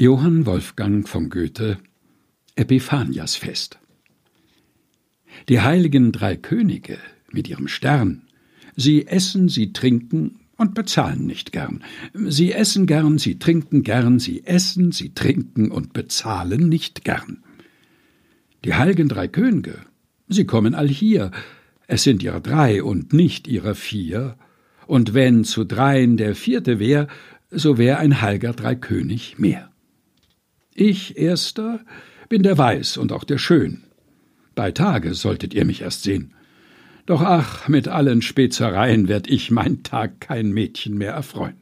Johann Wolfgang von Goethe Epiphaniasfest Die heiligen drei Könige mit ihrem Stern, sie essen, sie trinken und bezahlen nicht gern. Sie essen gern, sie trinken gern, sie essen, sie trinken und bezahlen nicht gern. Die heiligen drei Könige, sie kommen all hier, es sind ihrer drei und nicht ihrer vier, und wenn zu dreien der vierte wär, so wär ein heilger Dreikönig mehr. Ich, erster, bin der Weiß und auch der Schön. Bei Tage solltet ihr mich erst sehen. Doch ach, mit allen Spezereien werd ich mein Tag kein Mädchen mehr erfreuen.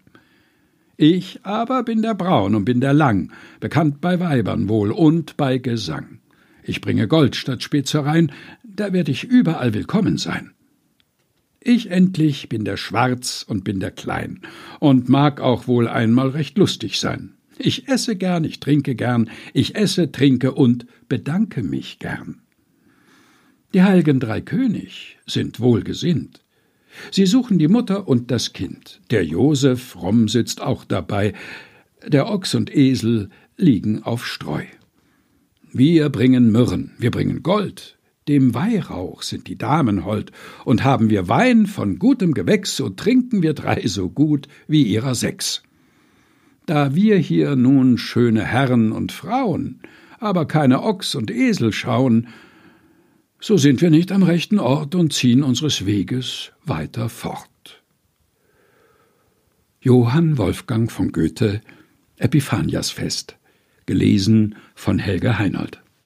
Ich aber bin der Braun und bin der Lang, bekannt bei Weibern wohl und bei Gesang. Ich bringe Gold statt Spezereien, da werd ich überall willkommen sein. Ich endlich bin der Schwarz und bin der Klein und mag auch wohl einmal recht lustig sein. Ich esse gern, ich trinke gern, ich esse, trinke und bedanke mich gern. Die heiligen drei König sind wohlgesinnt. Sie suchen die Mutter und das Kind. Der Josef fromm sitzt auch dabei. Der Ochs und Esel liegen auf Streu. Wir bringen Myrrhen, wir bringen Gold. Dem Weihrauch sind die Damen hold. Und haben wir Wein von gutem Gewächs, so trinken wir drei so gut wie ihrer sechs. Da wir hier nun schöne Herren und Frauen, aber keine Ochs und Esel schauen, so sind wir nicht am rechten Ort und ziehen unseres Weges weiter fort. Johann Wolfgang von Goethe Epiphaniasfest gelesen von Helge Heinold